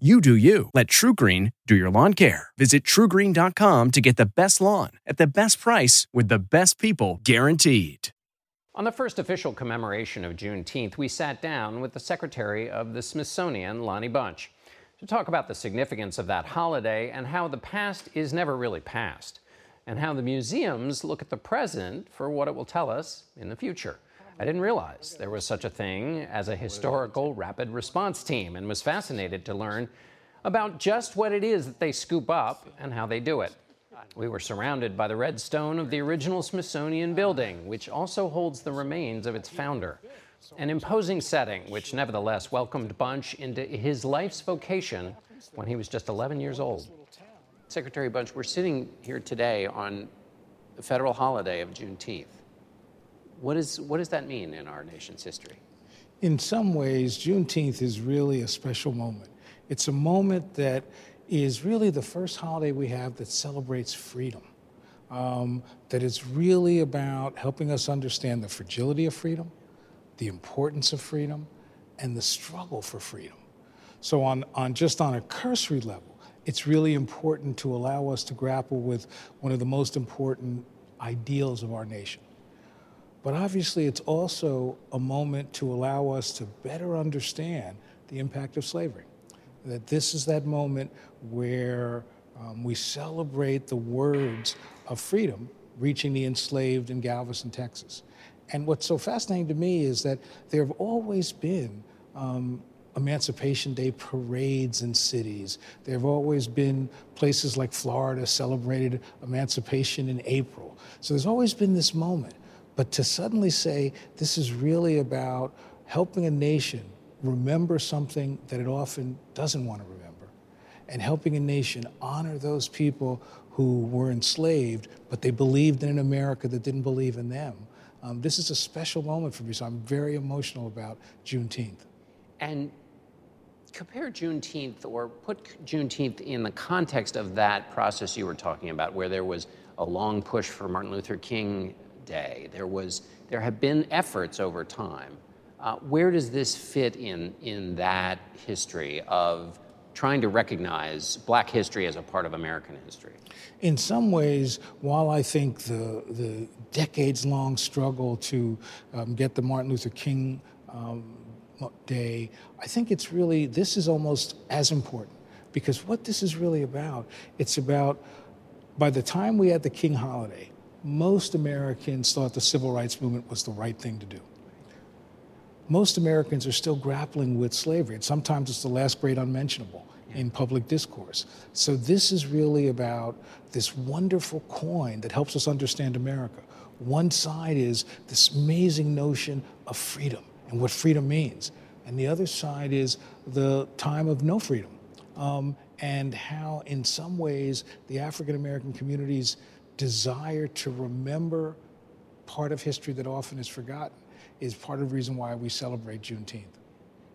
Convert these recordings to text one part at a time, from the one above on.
You do you. Let TruGreen do your lawn care. Visit trugreen.com to get the best lawn at the best price with the best people guaranteed. On the first official commemoration of Juneteenth, we sat down with the Secretary of the Smithsonian, Lonnie Bunch, to talk about the significance of that holiday and how the past is never really past, and how the museums look at the present for what it will tell us in the future. I didn't realize there was such a thing as a historical rapid response team and was fascinated to learn about just what it is that they scoop up and how they do it. We were surrounded by the red stone of the original Smithsonian building, which also holds the remains of its founder. An imposing setting, which nevertheless welcomed Bunch into his life's vocation when he was just 11 years old. Secretary Bunch, we're sitting here today on the federal holiday of Juneteenth. What, is, what does that mean in our nation's history? In some ways, Juneteenth is really a special moment. It's a moment that is really the first holiday we have that celebrates freedom. Um, that is really about helping us understand the fragility of freedom, the importance of freedom, and the struggle for freedom. So, on, on just on a cursory level, it's really important to allow us to grapple with one of the most important ideals of our nation but obviously, it's also a moment to allow us to better understand the impact of slavery. That this is that moment where um, we celebrate the words of freedom reaching the enslaved in Galveston, Texas. And what's so fascinating to me is that there have always been um, Emancipation Day parades in cities. There have always been places like Florida celebrated emancipation in April. So there's always been this moment. But to suddenly say this is really about helping a nation remember something that it often doesn't want to remember, and helping a nation honor those people who were enslaved, but they believed in an America that didn't believe in them. Um, this is a special moment for me, so I'm very emotional about Juneteenth. And compare Juneteenth or put Juneteenth in the context of that process you were talking about, where there was a long push for Martin Luther King day. There was there have been efforts over time. Uh, where does this fit in in that history of trying to recognize Black history as a part of American history? In some ways, while I think the the decades long struggle to um, get the Martin Luther King um, Day, I think it's really this is almost as important because what this is really about, it's about by the time we had the King holiday, most Americans thought the civil rights movement was the right thing to do. Most Americans are still grappling with slavery. And sometimes it's the last great unmentionable in public discourse. So this is really about this wonderful coin that helps us understand America. One side is this amazing notion of freedom and what freedom means. And the other side is the time of no freedom um, and how, in some ways, the African American communities desire to remember part of history that often is forgotten is part of the reason why we celebrate Juneteenth.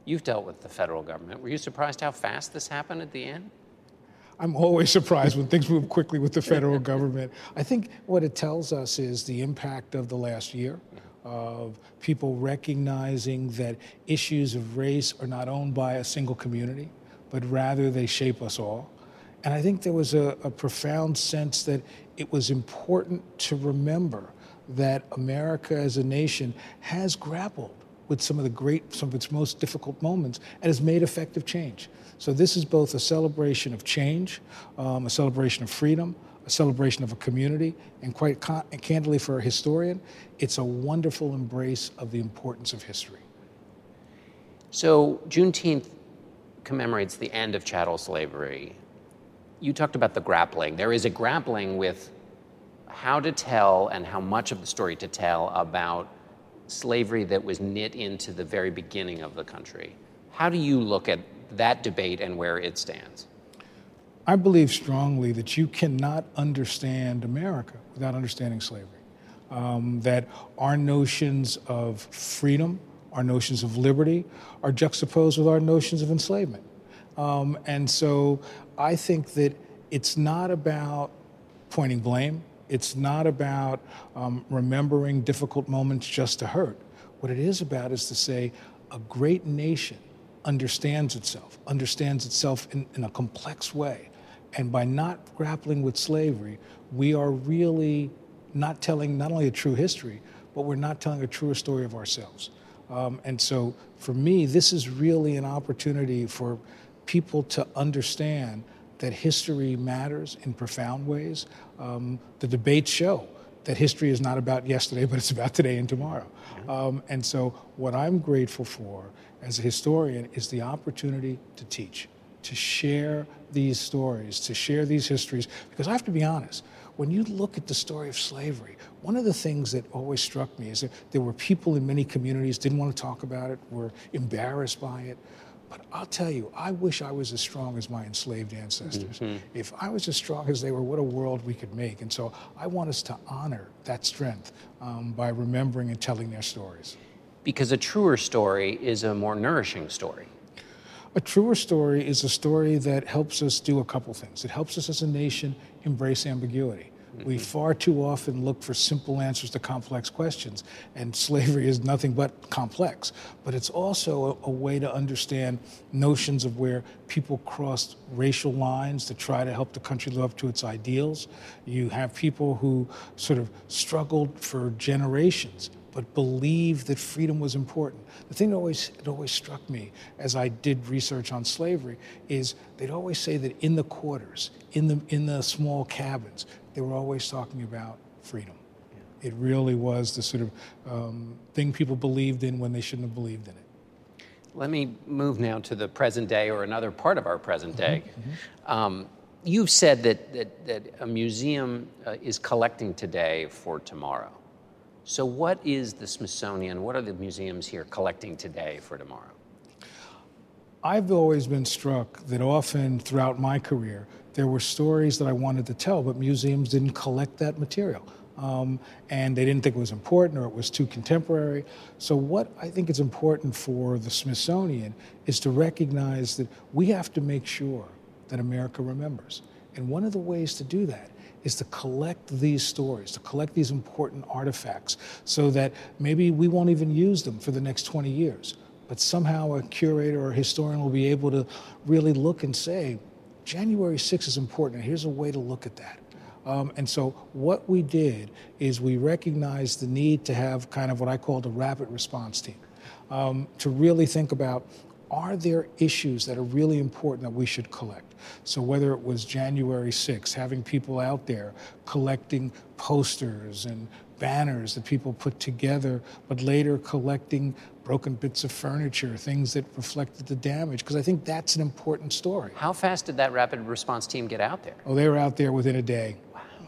You've dealt with the federal government. Were you surprised how fast this happened at the end? I'm always surprised when things move quickly with the federal government. I think what it tells us is the impact of the last year of people recognizing that issues of race are not owned by a single community, but rather they shape us all. And I think there was a, a profound sense that it was important to remember that America as a nation has grappled with some of the great, some of its most difficult moments and has made effective change. So this is both a celebration of change, um, a celebration of freedom, a celebration of a community, and quite con- candidly for a historian, it's a wonderful embrace of the importance of history. So Juneteenth commemorates the end of chattel slavery you talked about the grappling. There is a grappling with how to tell and how much of the story to tell about slavery that was knit into the very beginning of the country. How do you look at that debate and where it stands? I believe strongly that you cannot understand America without understanding slavery. Um, that our notions of freedom, our notions of liberty, are juxtaposed with our notions of enslavement. Um, and so I think that it's not about pointing blame. It's not about um, remembering difficult moments just to hurt. What it is about is to say a great nation understands itself, understands itself in, in a complex way. And by not grappling with slavery, we are really not telling not only a true history, but we're not telling a truer story of ourselves. Um, and so for me, this is really an opportunity for people to understand that history matters in profound ways. Um, the debates show that history is not about yesterday, but it's about today and tomorrow. Um, and so, what I'm grateful for as a historian is the opportunity to teach, to share these stories, to share these histories. Because I have to be honest, when you look at the story of slavery, one of the things that always struck me is that there were people in many communities didn't want to talk about it, were embarrassed by it. But I'll tell you, I wish I was as strong as my enslaved ancestors. Mm-hmm. If I was as strong as they were, what a world we could make. And so I want us to honor that strength um, by remembering and telling their stories. Because a truer story is a more nourishing story. A truer story is a story that helps us do a couple things. It helps us as a nation embrace ambiguity. We mm-hmm. far too often look for simple answers to complex questions, and slavery is nothing but complex. But it's also a, a, way to understand notions of where people crossed racial lines to try to help the country live up to its ideals. You have people who sort of struggled for generations but believed that freedom was important. The thing that always, it always struck me as I did research on slavery is they'd always say that in the quarters, in the, in the small cabins, they were always talking about freedom. It really was the sort of um, thing people believed in when they shouldn't have believed in it. Let me move now to the present day or another part of our present day. Mm-hmm, mm-hmm. Um, you've said that, that, that a museum uh, is collecting today for tomorrow. So, what is the Smithsonian? What are the museums here collecting today for tomorrow? I've always been struck that often throughout my career, there were stories that I wanted to tell, but museums didn't collect that material. Um, and they didn't think it was important or it was too contemporary. So, what I think is important for the Smithsonian is to recognize that we have to make sure that America remembers. And one of the ways to do that is to collect these stories, to collect these important artifacts, so that maybe we won't even use them for the next 20 years. But somehow a curator or historian will be able to really look and say, January 6th is important. and Here's a way to look at that. Um, and so what we did is we recognized the need to have kind of what I called a rapid response team um, to really think about are there issues that are really important that we should collect? So whether it was January 6th, having people out there collecting posters and banners that people put together, but later collecting broken bits of furniture, things that reflected the damage, because I think that's an important story. How fast did that rapid response team get out there? Oh, they were out there within a day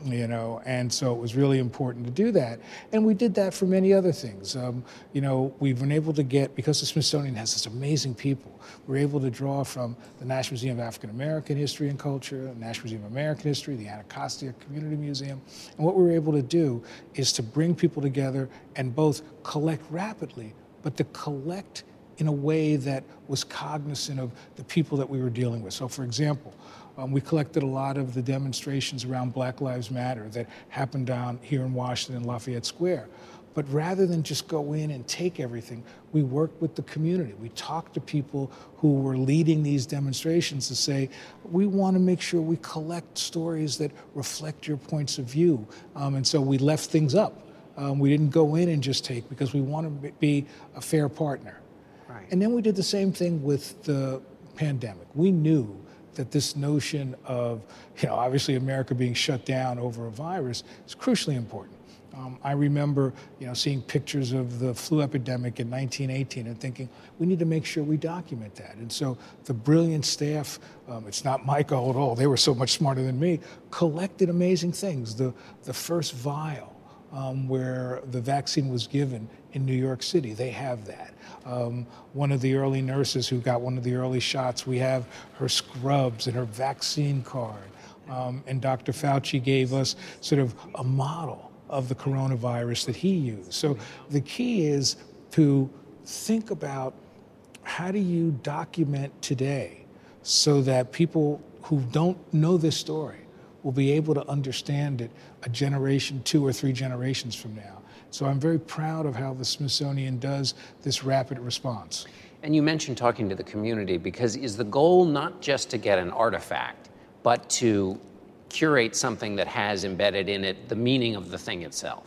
you know, and so it was really important to do that. And we did that for many other things. Um, you know, we've been able to get, because the Smithsonian has such amazing people, we're able to draw from the National Museum of African American History and Culture, the National Museum of American History, the Anacostia Community Museum. And what we were able to do is to bring people together and both collect rapidly, but to collect in a way that was cognizant of the people that we were dealing with. So, for example, um, we collected a lot of the demonstrations around Black Lives Matter that happened down here in Washington, Lafayette Square. But rather than just go in and take everything, we worked with the community. We talked to people who were leading these demonstrations to say, we want to make sure we collect stories that reflect your points of view. Um, and so we left things up. Um, we didn't go in and just take because we want to be a fair partner. Right. And then we did the same thing with the pandemic. We knew that this notion of, you know, obviously America being shut down over a virus is crucially important. Um, I remember, you know, seeing pictures of the flu epidemic in 1918 and thinking we need to make sure we document that. And so the brilliant staff, um, it's not Michael at all; they were so much smarter than me. Collected amazing things. The the first vial um, where the vaccine was given in New York City, they have that. Um, one of the early nurses who got one of the early shots, we have her scrubs and her vaccine card. Um, and Dr. Fauci gave us sort of a model of the coronavirus that he used. So the key is to think about how do you document today so that people who don't know this story will be able to understand it a generation, two or three generations from now. So I'm very proud of how the Smithsonian does this rapid response. And you mentioned talking to the community because is the goal not just to get an artifact, but to curate something that has embedded in it the meaning of the thing itself?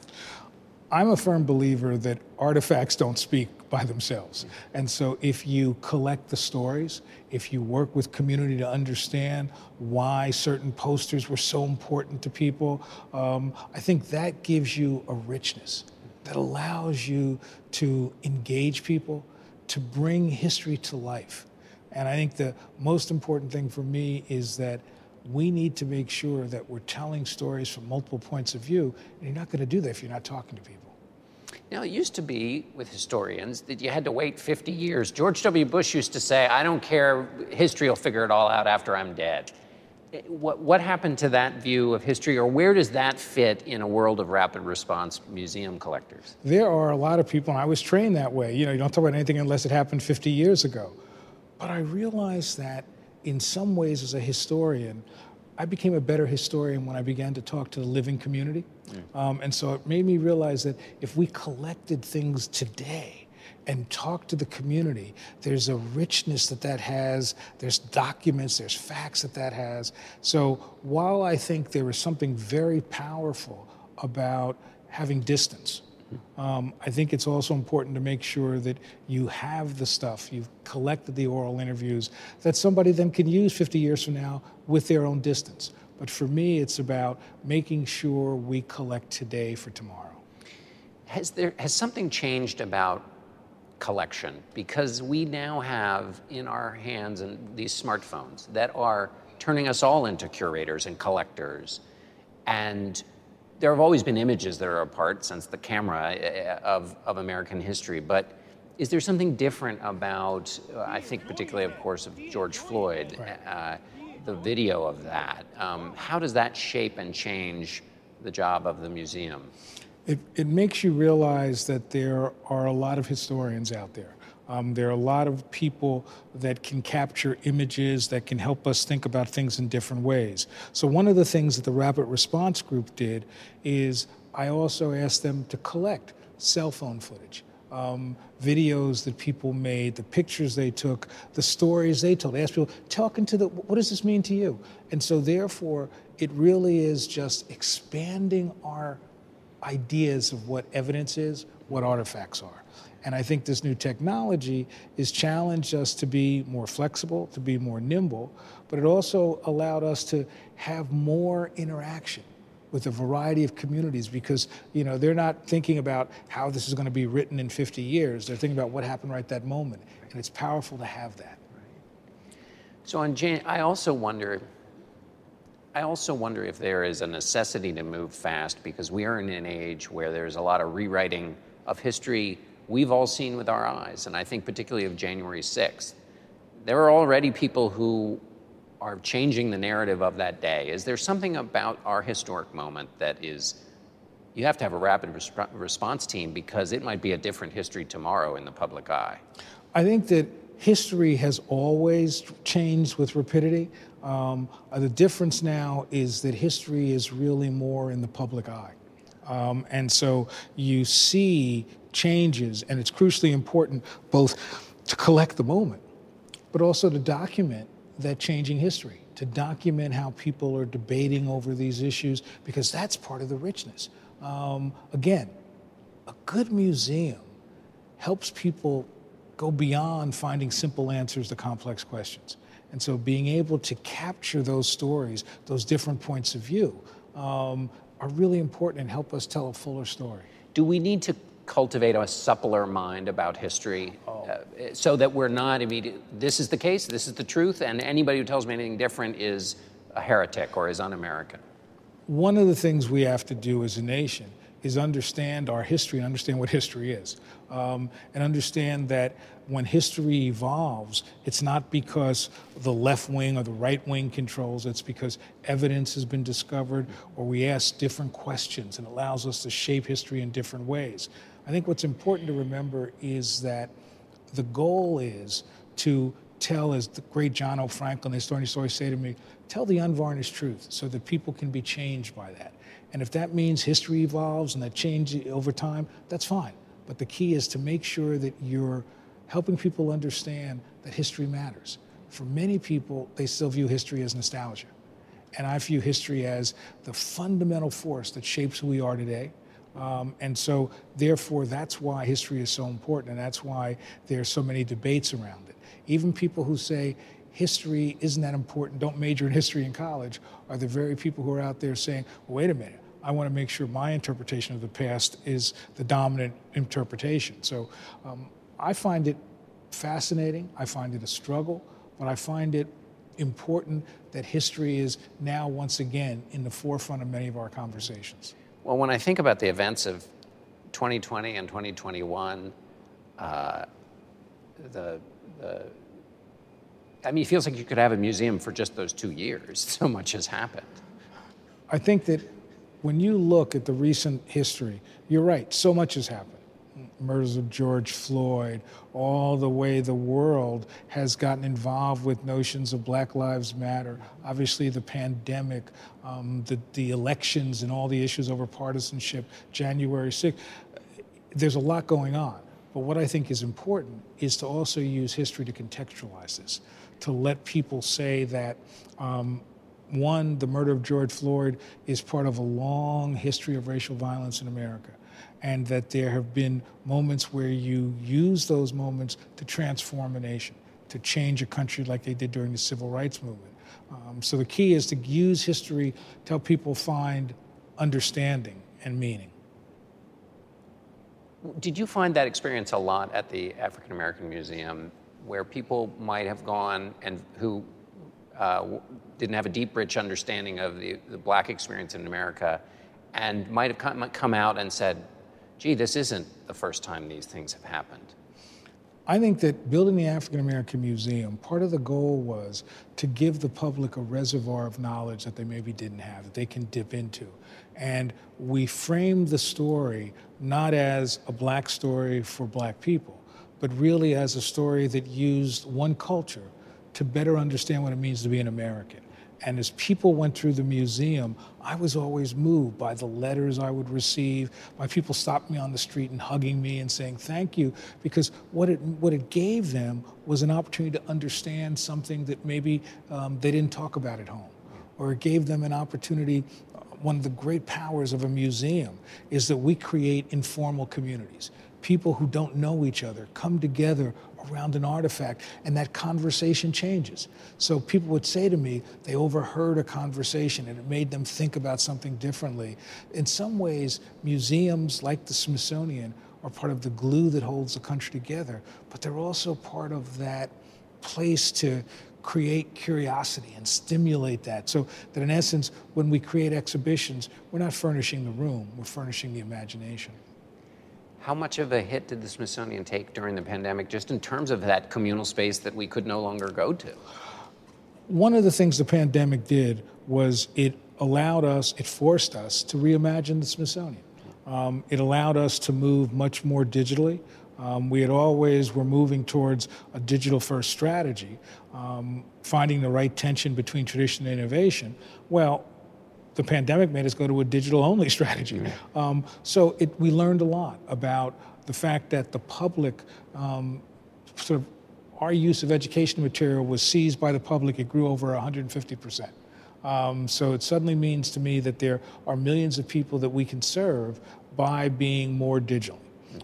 I'm a firm believer that artifacts don't speak by themselves. And so if you collect the stories, if you work with community to understand why certain posters were so important to people, um, I think that gives you a richness that allows you to engage people, to bring history to life. And I think the most important thing for me is that we need to make sure that we're telling stories from multiple points of view, and you're not going to do that if you're not talking to people. Now, it used to be with historians that you had to wait 50 years. George W. Bush used to say, I don't care, history will figure it all out after I'm dead. Eh, what, what happened to that view of history, or where does that fit in a world of rapid response museum collectors? There are a lot of people, and I was trained that way. You know, you don't talk about anything unless it happened 50 years ago. But I realized that in some ways, as a historian, I became a better historian when I began to talk to the living community. Mm. Um, and so it made me realize that if we collected things today and talked to the community, there's a richness that that has, there's documents, there's facts that that has. So while I think there is something very powerful about having distance, um, I think it's also important to make sure that you have the stuff, you've collected the oral interviews, that somebody then can use 50 years from now with their own distance. But for me, it's about making sure we collect today for tomorrow. Has, there, has something changed about collection? Because we now have in our hands and these smartphones that are turning us all into curators and collectors. And there have always been images that are a part since the camera uh, of, of American history, but is there something different about, I think particularly, of course, of George Floyd, uh, the video of that? Um, how does that shape and change the job of the museum? It, it makes you realize that there are a lot of historians out there um, there are a lot of people that can capture images that can help us think about things in different ways. So, one of the things that the Rapid Response Group did is I also asked them to collect cell phone footage. Um, videos that people made, the pictures they took, the stories they told. I asked people, talking to the, what does this mean to you? And so, therefore, it really is just expanding our ideas of what evidence is, what artifacts are. And I think this new technology has challenged us to be more flexible, to be more nimble, but it also allowed us to have more interaction with a variety of communities because you know they're not thinking about how this is going to be written in 50 years. They're thinking about what happened right that moment. And it's powerful to have that. So on Jan- i also wonder i also wonder if there is a necessity to move fast because we are in an age where there's a lot of rewriting of history we've all seen with our eyes, and I think particularly of January 6th. There are already people who are changing the narrative of that day. Is there something about our historic moment that is, you have to have a rapid resp- response team because it might be a different history tomorrow in the public eye? I think that history has always changed with rapidity. Um, the difference now is that history is really more in the public eye. Um, and so you see changes, and it's crucially important both to collect the moment, but also to document that changing history, to document how people are debating over these issues, because that's part of the richness. Um, again, a good museum helps people go beyond finding simple answers to complex questions. And so being able to capture those stories, those different points of view, um, are really important and help us tell a fuller story. Do we need to cultivate a suppler mind about history oh. uh, so that we're not immediate? This is the case, this is the truth, and anybody who tells me anything different is a heretic or is un American? One of the things we have to do as a nation is understand our history and understand what history is. Um, and understand that when history evolves, it's not because the left wing or the right wing controls, it's because evidence has been discovered or we ask different questions and allows us to shape history in different ways. I think what's important to remember is that the goal is to tell, as the great John Hope Franklin, the historian, used to always say to me, tell the unvarnished truth so that people can be changed by that. And if that means history evolves and that change over time, that's fine. But the key is to make sure that you're helping people understand that history matters. For many people, they still view history as nostalgia. And I view history as the fundamental force that shapes who we are today. Um, and so, therefore, that's why history is so important, and that's why there's so many debates around it. Even people who say history isn't that important, don't major in history in college, are the very people who are out there saying, wait a minute, I want to make sure my interpretation of the past is the dominant interpretation. So um, I find it fascinating. I find it a struggle, but I find it important that history is now once again in the forefront of many of our conversations. Well, when I think about the events of 2020 and 2021, uh, the, the I mean, it feels like you could have a museum for just those two years. So much has happened. I think that when you look at the recent history, you're right, so much has happened. Murders of George Floyd, all the way the world has gotten involved with notions of Black Lives Matter, obviously the pandemic, um, the, the elections and all the issues over partisanship, January 6th. There's a lot going on. But what I think is important is to also use history to contextualize this, to let people say that um, one, the murder of George Floyd is part of a long history of racial violence in America, and that there have been moments where you use those moments to transform a nation, to change a country like they did during the civil rights movement. Um, so the key is to use history to help people find understanding and meaning. Did you find that experience a lot at the African American Museum, where people might have gone and who uh, didn't have a deep, rich understanding of the, the black experience in America and might have come, come out and said, gee, this isn't the first time these things have happened. I think that building the African American Museum, part of the goal was to give the public a reservoir of knowledge that they maybe didn't have, that they can dip into. And we framed the story not as a black story for black people, but really as a story that used one culture to better understand what it means to be an American. And as people went through the museum, I was always moved by the letters I would receive, by people stopping me on the street and hugging me and saying thank you, because what it, what it gave them was an opportunity to understand something that maybe um, they didn't talk about at home. Or it gave them an opportunity. One of the great powers of a museum is that we create informal communities people who don't know each other come together around an artifact and that conversation changes. So people would say to me, they overheard a conversation and it made them think about something differently. In some ways, museums like the Smithsonian are part of the glue that holds the country together, but they're also part of that place to create curiosity and stimulate that. So that in essence, when we create exhibitions, we're not furnishing the room, we're furnishing the imagination. How much of a hit did the Smithsonian take during the pandemic, just in terms of that communal space that we could no longer go to? One of the things the pandemic did was it allowed us, it forced us to reimagine the Smithsonian. Um, it allowed us to move much more digitally. Um, we had always were moving towards a digital first strategy, um, finding the right tension between tradition and innovation. Well, the pandemic made us go to a digital only strategy. Mm-hmm. Um, so it, we learned a lot about the fact that the public um, sort of our use of education material was seized by the public. It grew over 150 percent. Um, so it suddenly means to me that there are millions of people that we can serve by being more digital.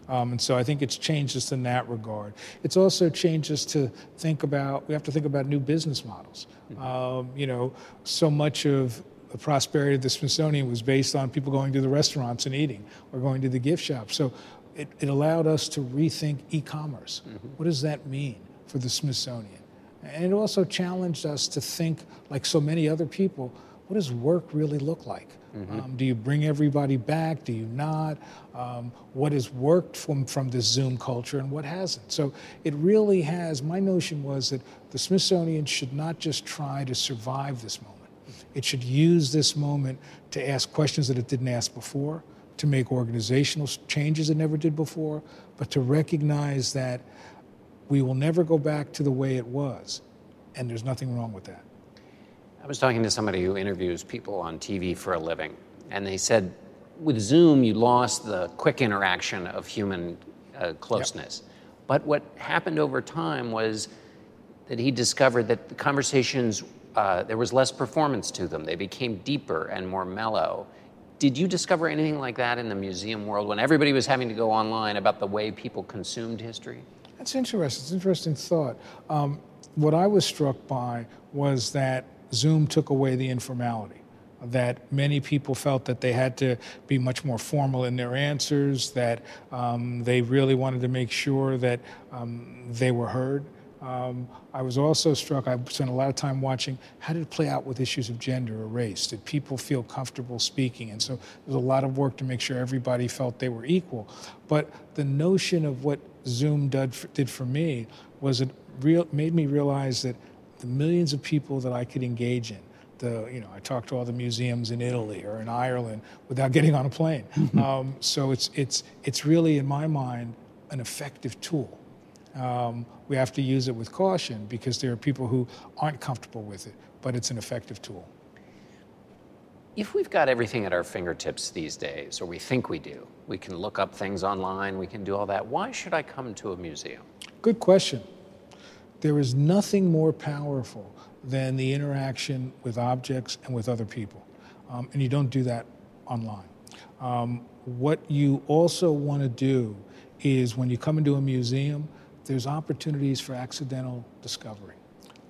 Um, and so I think it's changed us in that regard. It's also changed us to think about, we have to think about new business models. Mm-hmm. Um, you know, so much of the prosperity of the Smithsonian was based on people going to the restaurants and eating or going to the gift shop. So it, it allowed us to rethink e commerce. Mm-hmm. What does that mean for the Smithsonian? And it also challenged us to think, like so many other people, what does work really look like? Mm-hmm. Um, do you bring everybody back? Do you not? Um, what has worked from, from this Zoom culture and what hasn't? So it really has. My notion was that the Smithsonian should not just try to survive this moment, it should use this moment to ask questions that it didn't ask before, to make organizational changes it never did before, but to recognize that we will never go back to the way it was. And there's nothing wrong with that. I was talking to somebody who interviews people on TV for a living, and they said with Zoom, you lost the quick interaction of human uh, closeness. Yep. But what happened over time was that he discovered that the conversations, uh, there was less performance to them. They became deeper and more mellow. Did you discover anything like that in the museum world when everybody was having to go online about the way people consumed history? That's interesting. It's an interesting thought. Um, what I was struck by was that Zoom took away the informality. That many people felt that they had to be much more formal in their answers, that um, they really wanted to make sure that um, they were heard. Um, I was also struck, I spent a lot of time watching how did it play out with issues of gender or race? Did people feel comfortable speaking? And so there's a lot of work to make sure everybody felt they were equal. But the notion of what Zoom did for, did for me was it real, made me realize that the millions of people that I could engage in. The, you know, I talked to all the museums in Italy or in Ireland without getting on a plane. um, so it's, it's, it's really, in my mind, an effective tool. Um, we have to use it with caution because there are people who aren't comfortable with it, but it's an effective tool. If we've got everything at our fingertips these days, or we think we do, we can look up things online, we can do all that, why should I come to a museum? Good question. There is nothing more powerful than the interaction with objects and with other people. Um, and you don't do that online. Um, what you also want to do is when you come into a museum, there's opportunities for accidental discovery.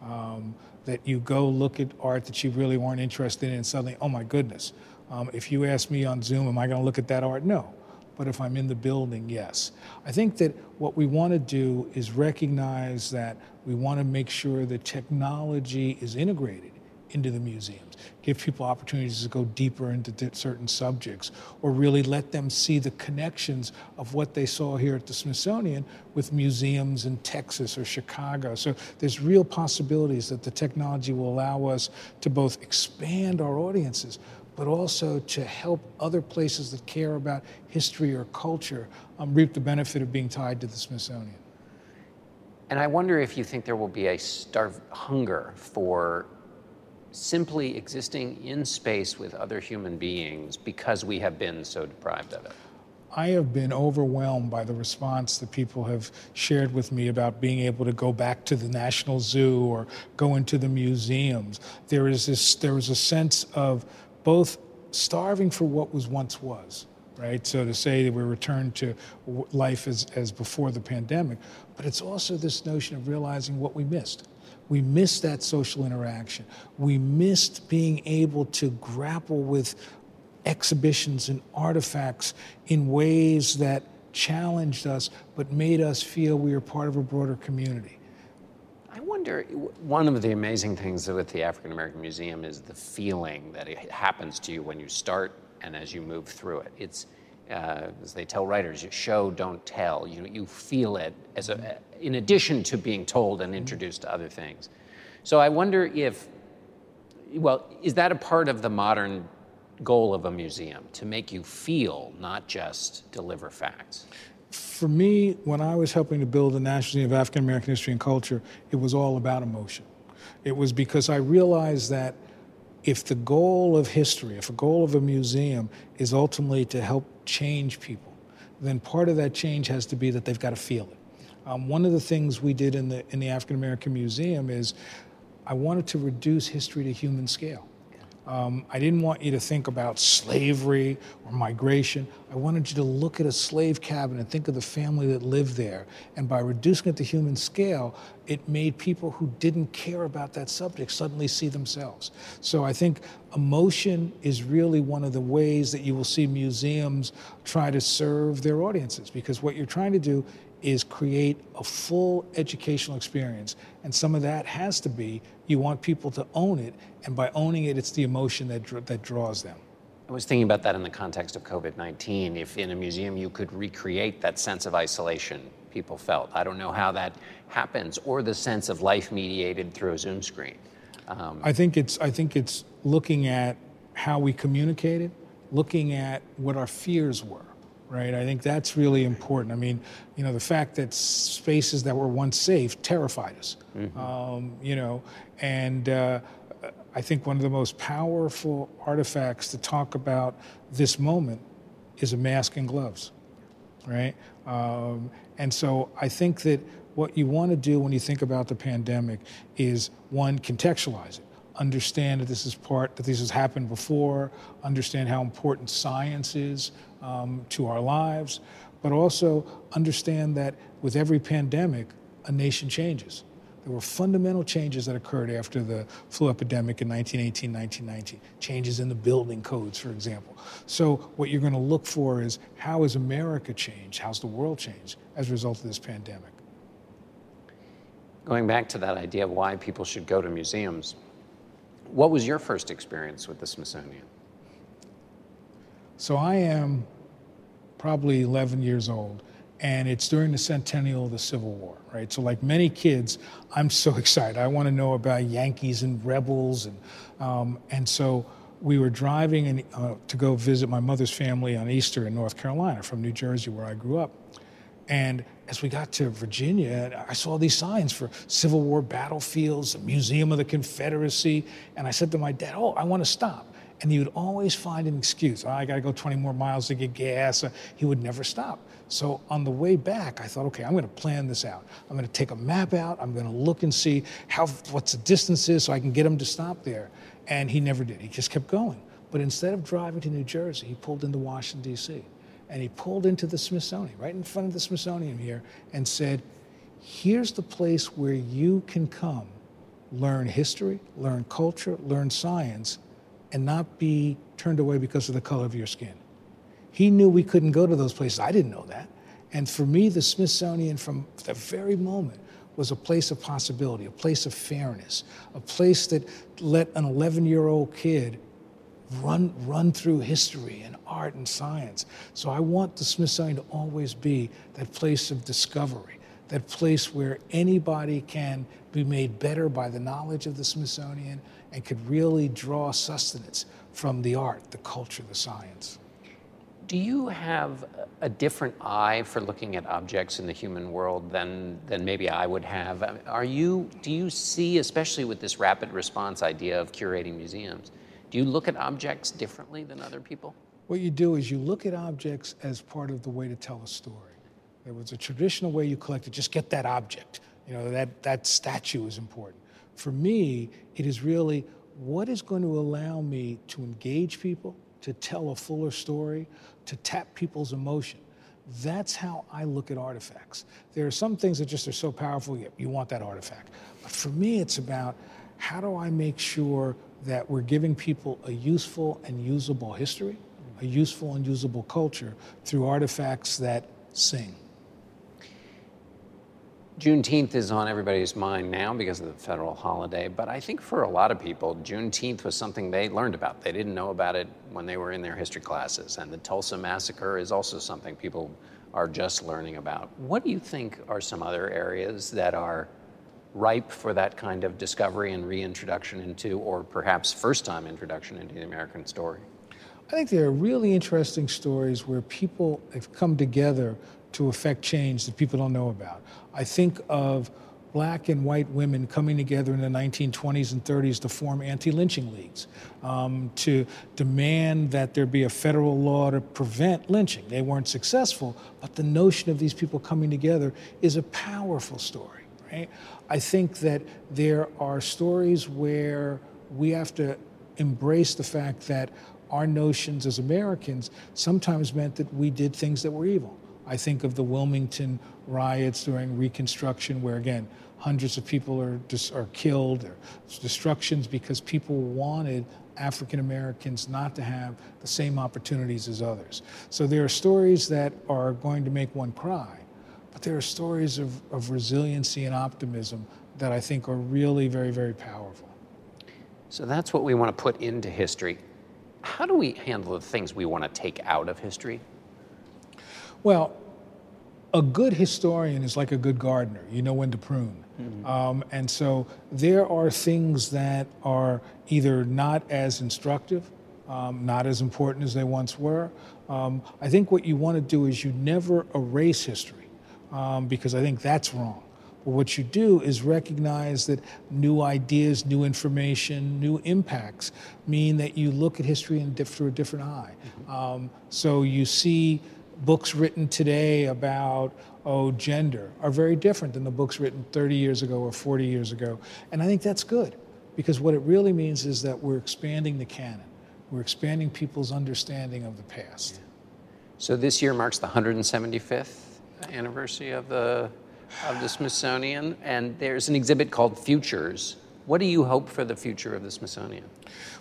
Um, that you go look at art that you really weren't interested in and suddenly, oh my goodness, um, if you ask me on Zoom, am I going to look at that art? No but if I'm in the building, yes. I think that what we want to do is recognize that we want to make sure that technology is integrated into the museums, give people opportunities to go deeper into certain subjects, or really let them see the connections of what they saw here at the Smithsonian with museums in Texas or Chicago. So there's real possibilities that the technology will allow us to both expand our audiences, but also to help other places that care about history or culture um, reap the benefit of being tied to the Smithsonian. And I wonder if you think there will be a starve hunger for simply existing in space with other human beings because we have been so deprived of it. I have been overwhelmed by the response that people have shared with me about being able to go back to the National Zoo or go into the museums. There is this there is a sense of both starving for what was once was, right? So to say that we're returned to life as, as before the pandemic, but it's also this notion of realizing what we missed. We missed that social interaction. We missed being able to grapple with exhibitions and artifacts in ways that challenged us but made us feel we were part of a broader community. I wonder, one of the amazing things with the African American Museum is the feeling that it happens to you when you start and as you move through it. It's, uh, as they tell writers, you show, don't tell. You, you feel it as a, in addition to being told and introduced to other things. So I wonder if, well, is that a part of the modern goal of a museum, to make you feel, not just deliver facts? for me, when I was helping to build the National Museum of African American History and Culture, it was all about emotion. It was because I realized that if the goal of history, if a goal of a museum is ultimately to help change people, then part of that change has to be that they've got to feel it. Um, one of the things we did in the in the African American Museum is I wanted to reduce history to human scale. Um, I didn't want you to think about slavery or migration. I wanted you to look at a slave cabin and think of the family that lived there. And by reducing it to human scale, it made people who didn't care about that subject suddenly see themselves. So I think emotion is really one of the ways that you will see museums try to serve their audiences because what you're trying to do is create a full educational experience. And some of that has to be you want people to own it, and by owning it, it's the emotion that, that draws them. I was thinking about that in the context of COVID 19. If in a museum you could recreate that sense of isolation people felt, I don't know how that happens, or the sense of life mediated through a Zoom screen. Um, I think it's I think it's looking at how we communicated, looking at what our fears were, right? I think that's really important. I mean, you know, the fact that spaces that were once safe terrified us, mm-hmm. um, you know, and uh, I think one of the most powerful artifacts to talk about this moment is a mask and gloves, right? Um, and so I think that what you want to do when you think about the pandemic is one, contextualize it. Understand that this is part, that this has happened before, understand how important science is um, to our lives, but also understand that with every pandemic, a nation changes. There were fundamental changes that occurred after the flu epidemic in 1918, 1919. Changes in the building codes, for example. So what you're going to look for is how has America changed? How's the world changed as a result of this pandemic? Going back to that idea of why people should go to museums, what was your first experience with the Smithsonian? So I am probably 11 years old and it's during the centennial of the Civil War, right? So, like many kids, I'm so excited. I want to know about Yankees and rebels, and um, and so we were driving in, uh, to go visit my mother's family on Easter in North Carolina from New Jersey, where I grew up. And as we got to Virginia, I saw these signs for Civil War battlefields, the Museum of the Confederacy, and I said to my dad, "Oh, I want to stop." And he would always find an excuse. Oh, I got to go 20 more miles to get gas. Uh, he would never stop. So on the way back, I thought, okay, I'm going to plan this out. I'm going to take a map out. I'm going to look and see how what's the distance is so I can get him to stop there. And he never did. He just kept going. But instead of driving to New Jersey, he pulled into Washington, D.C. And he pulled into the Smithsonian, right in front of the Smithsonian here, and said, here's the place where you can come, learn history, learn culture, learn science, and not be turned away because of the color of your skin. He knew we couldn't go to those places. I didn't know that. And for me, the Smithsonian, from the very moment, was a place of possibility, a place of fairness, a place that let an 11 year old kid run, run through history and art and science. So I want the Smithsonian to always be that place of discovery, that place where anybody can be made better by the knowledge of the Smithsonian and could really draw sustenance from the art, the culture, the science. Do you have a different eye for looking at objects in the human world than, than maybe I would have? Are you, do you see, especially with this rapid response idea of curating museums, do you look at objects differently than other people? What you do is you look at objects as part of the way to tell a story. There was a traditional way you collected, just get that object. You know, that, that statue is important. For me, it is really what is going to allow me to engage people, to tell a fuller story, to tap people's emotion. That's how I look at artifacts. There are some things that just are so powerful, you want that artifact. But for me, it's about how do I make sure that we're giving people a useful and usable history, a useful and usable culture through artifacts that sing. Juneteenth is on everybody's mind now because of the federal holiday, but I think for a lot of people, Juneteenth was something they learned about. They didn't know about it when they were in their history classes. And the Tulsa Massacre is also something people are just learning about. What do you think are some other areas that are ripe for that kind of discovery and reintroduction into, or perhaps first time introduction into the American story? I think there are really interesting stories where people have come together to affect change that people don't know about. I think of black and white women coming together in the 1920s and 30s to form anti lynching leagues, um, to demand that there be a federal law to prevent lynching. They weren't successful, but the notion of these people coming together is a powerful story, right? I think that there are stories where we have to embrace the fact that our notions as Americans sometimes meant that we did things that were evil. I think of the Wilmington riots during Reconstruction, where again, hundreds of people are, dis- are killed, or destructions because people wanted African Americans not to have the same opportunities as others. So there are stories that are going to make one cry, but there are stories of, of resiliency and optimism that I think are really very, very powerful. So that's what we want to put into history. How do we handle the things we want to take out of history? Well, a good historian is like a good gardener. You know when to prune. Mm-hmm. Um, and so there are things that are either not as instructive, um, not as important as they once were. Um, I think what you want to do is you never erase history um, because I think that's wrong. But what you do is recognize that new ideas, new information, new impacts mean that you look at history in through a different eye. Mm-hmm. Um, so you see books written today about oh gender are very different than the books written 30 years ago or 40 years ago. And i think that's good because what it really means is that we're expanding the canon. We're expanding people's understanding of the past. So this year marks the 175th anniversary of the of the smithsonian and there's an exhibit called futures. What do you hope for the future of the smithsonian?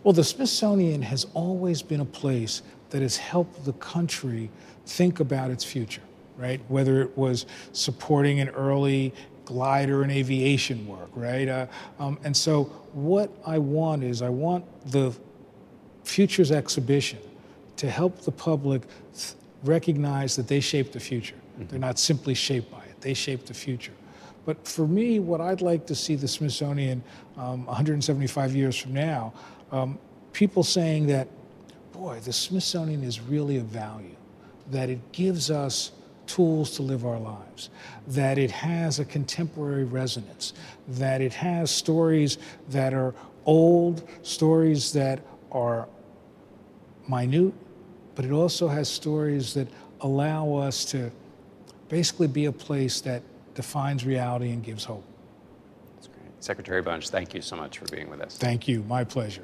Well the smithsonian has always been a place that has helped the country think about its future, right? Whether it was supporting an early glider and aviation work, right? Uh, um, and so, what I want is I want the Futures exhibition to help the public th- recognize that they shape the future. Mm-hmm. They're not simply shaped by it, they shape the future. But for me, what I'd like to see the Smithsonian um, 175 years from now, um, people saying that, boy, the Smithsonian is really of value that it gives us tools to live our lives, that it has a contemporary resonance, that it has stories that are old, stories that are minute, but it also has stories that allow us to basically be a place that defines reality and gives hope. That's great. Secretary Bunch, thank you so much for being with us. Thank you. My pleasure.